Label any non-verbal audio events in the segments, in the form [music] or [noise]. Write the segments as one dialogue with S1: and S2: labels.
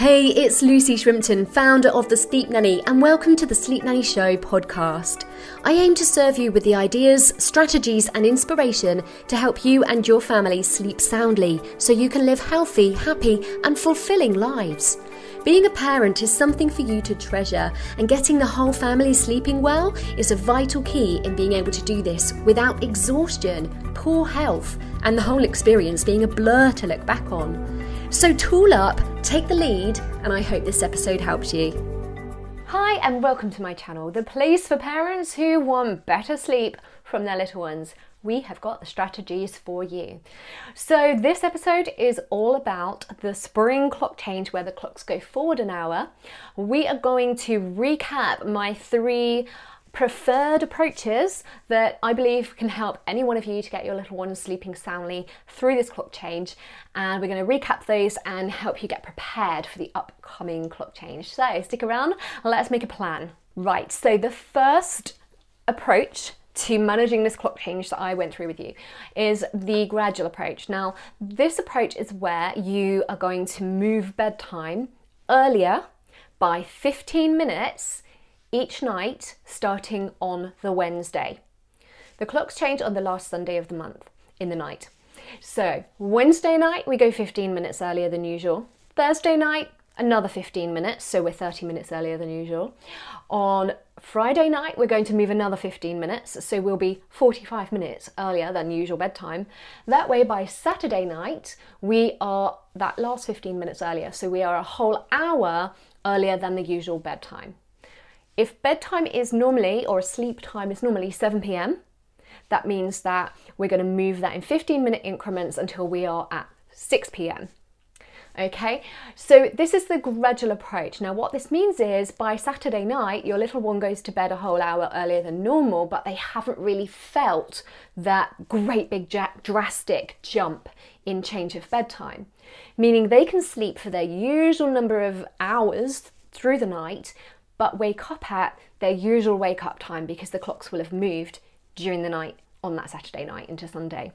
S1: Hey, it's Lucy Shrimpton, founder of The Sleep Nanny, and welcome to the Sleep Nanny Show podcast. I aim to serve you with the ideas, strategies, and inspiration to help you and your family sleep soundly so you can live healthy, happy, and fulfilling lives. Being a parent is something for you to treasure, and getting the whole family sleeping well is a vital key in being able to do this without exhaustion, poor health, and the whole experience being a blur to look back on. So tool up, take the lead, and I hope this episode helps you. Hi, and welcome to my channel, the place for parents who want better sleep from their little ones. We have got the strategies for you. So, this episode is all about the spring clock change where the clocks go forward an hour. We are going to recap my three preferred approaches that I believe can help any one of you to get your little ones sleeping soundly through this clock change. And we're going to recap those and help you get prepared for the upcoming clock change. So stick around, let's make a plan. Right, so the first approach to managing this clock change that I went through with you is the gradual approach. Now, this approach is where you are going to move bedtime earlier by 15 minutes each night starting on the Wednesday. The clocks change on the last Sunday of the month in the night. So, Wednesday night we go 15 minutes earlier than usual. Thursday night, another 15 minutes, so we're 30 minutes earlier than usual. On Friday night, we're going to move another 15 minutes, so we'll be 45 minutes earlier than usual bedtime. That way, by Saturday night, we are that last 15 minutes earlier, so we are a whole hour earlier than the usual bedtime. If bedtime is normally, or sleep time is normally 7 pm, that means that we're going to move that in 15 minute increments until we are at 6 pm. Okay, so this is the gradual approach. Now, what this means is by Saturday night, your little one goes to bed a whole hour earlier than normal, but they haven't really felt that great big drastic jump in change of bedtime, meaning they can sleep for their usual number of hours through the night but wake up at their usual wake up time because the clocks will have moved during the night on that Saturday night into Sunday.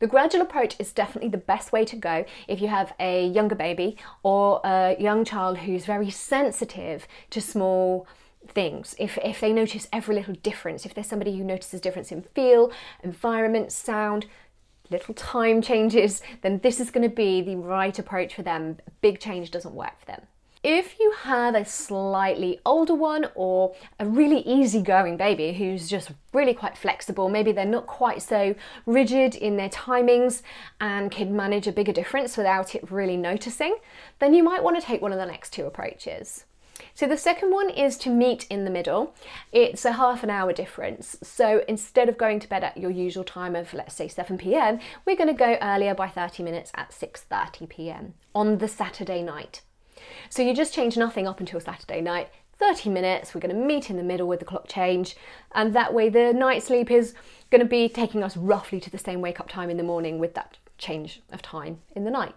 S1: The gradual approach is definitely the best way to go if you have a younger baby or a young child who's very sensitive to small things. If, if they notice every little difference, if there's somebody who notices difference in feel, environment, sound, little time changes, then this is going to be the right approach for them. Big change doesn't work for them. If you have a slightly older one or a really easygoing baby who's just really quite flexible, maybe they're not quite so rigid in their timings and can manage a bigger difference without it really noticing, then you might want to take one of the next two approaches. So the second one is to meet in the middle. It's a half an hour difference. So instead of going to bed at your usual time of let's say 7 p.m., we're going to go earlier by 30 minutes at 6:30 p.m. on the Saturday night. So you just change nothing up until Saturday night. 30 minutes, we're going to meet in the middle with the clock change, and that way the night sleep is going to be taking us roughly to the same wake up time in the morning with that change of time in the night.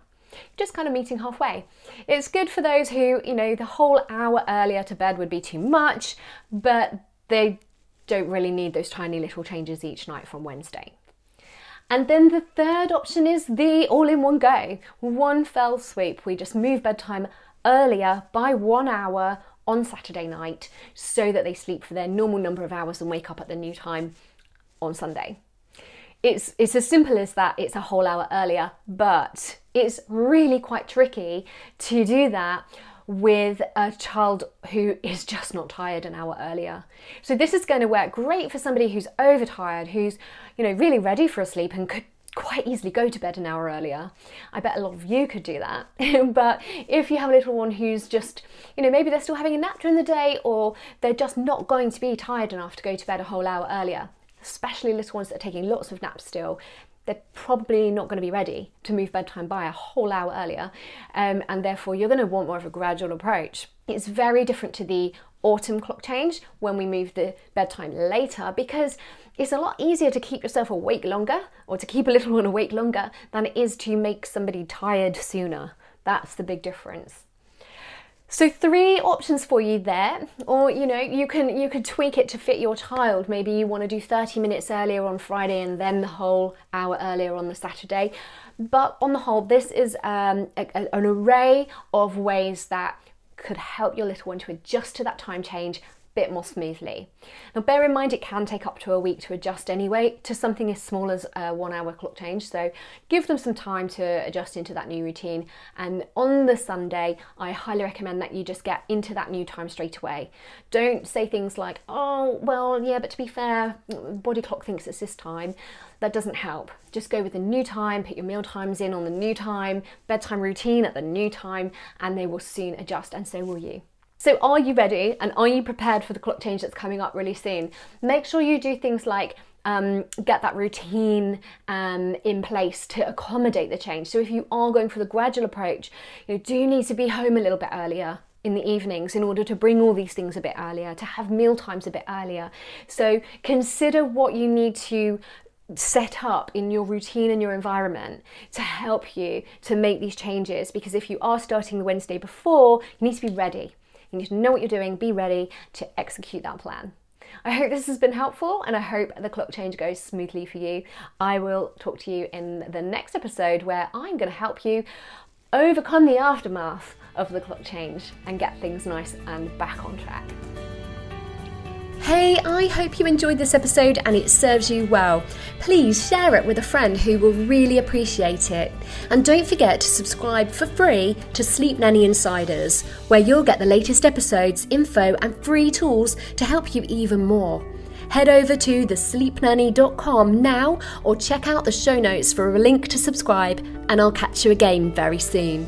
S1: Just kind of meeting halfway. It's good for those who, you know, the whole hour earlier to bed would be too much, but they don't really need those tiny little changes each night from Wednesday. And then the third option is the all in one go. One fell sweep. We just move bedtime earlier by one hour on Saturday night so that they sleep for their normal number of hours and wake up at the new time on Sunday. It's, it's as simple as that, it's a whole hour earlier, but it's really quite tricky to do that with a child who is just not tired an hour earlier. So this is going to work great for somebody who's overtired, who's, you know, really ready for a sleep and could quite easily go to bed an hour earlier. I bet a lot of you could do that. [laughs] but if you have a little one who's just, you know, maybe they're still having a nap during the day or they're just not going to be tired enough to go to bed a whole hour earlier, especially little ones that are taking lots of naps still, they're probably not going to be ready to move bedtime by a whole hour earlier, um, and therefore you're going to want more of a gradual approach. It's very different to the autumn clock change when we move the bedtime later because it's a lot easier to keep yourself awake longer or to keep a little one awake longer than it is to make somebody tired sooner. That's the big difference. So three options for you there, or you know, you can you could tweak it to fit your child. Maybe you want to do 30 minutes earlier on Friday and then the whole hour earlier on the Saturday. But on the whole, this is um, a, a, an array of ways that could help your little one to adjust to that time change bit more smoothly. Now bear in mind it can take up to a week to adjust anyway to something as small as a one hour clock change so give them some time to adjust into that new routine and on the Sunday I highly recommend that you just get into that new time straight away. Don't say things like oh well yeah but to be fair body clock thinks it's this time that doesn't help. Just go with the new time, put your meal times in on the new time, bedtime routine at the new time, and they will soon adjust, and so will you. So, are you ready and are you prepared for the clock change that's coming up really soon? Make sure you do things like um, get that routine um, in place to accommodate the change. So, if you are going for the gradual approach, you do need to be home a little bit earlier in the evenings in order to bring all these things a bit earlier, to have meal times a bit earlier. So, consider what you need to set up in your routine and your environment to help you to make these changes because if you are starting the Wednesday before, you need to be ready. You need to know what you're doing, be ready to execute that plan. I hope this has been helpful and I hope the clock change goes smoothly for you. I will talk to you in the next episode where I'm going to help you overcome the aftermath of the clock change and get things nice and back on track. Hey, I hope you enjoyed this episode and it serves you well. Please share it with a friend who will really appreciate it. And don't forget to subscribe for free to Sleep Nanny Insiders, where you'll get the latest episodes, info, and free tools to help you even more. Head over to thesleepnanny.com now or check out the show notes for a link to subscribe, and I'll catch you again very soon.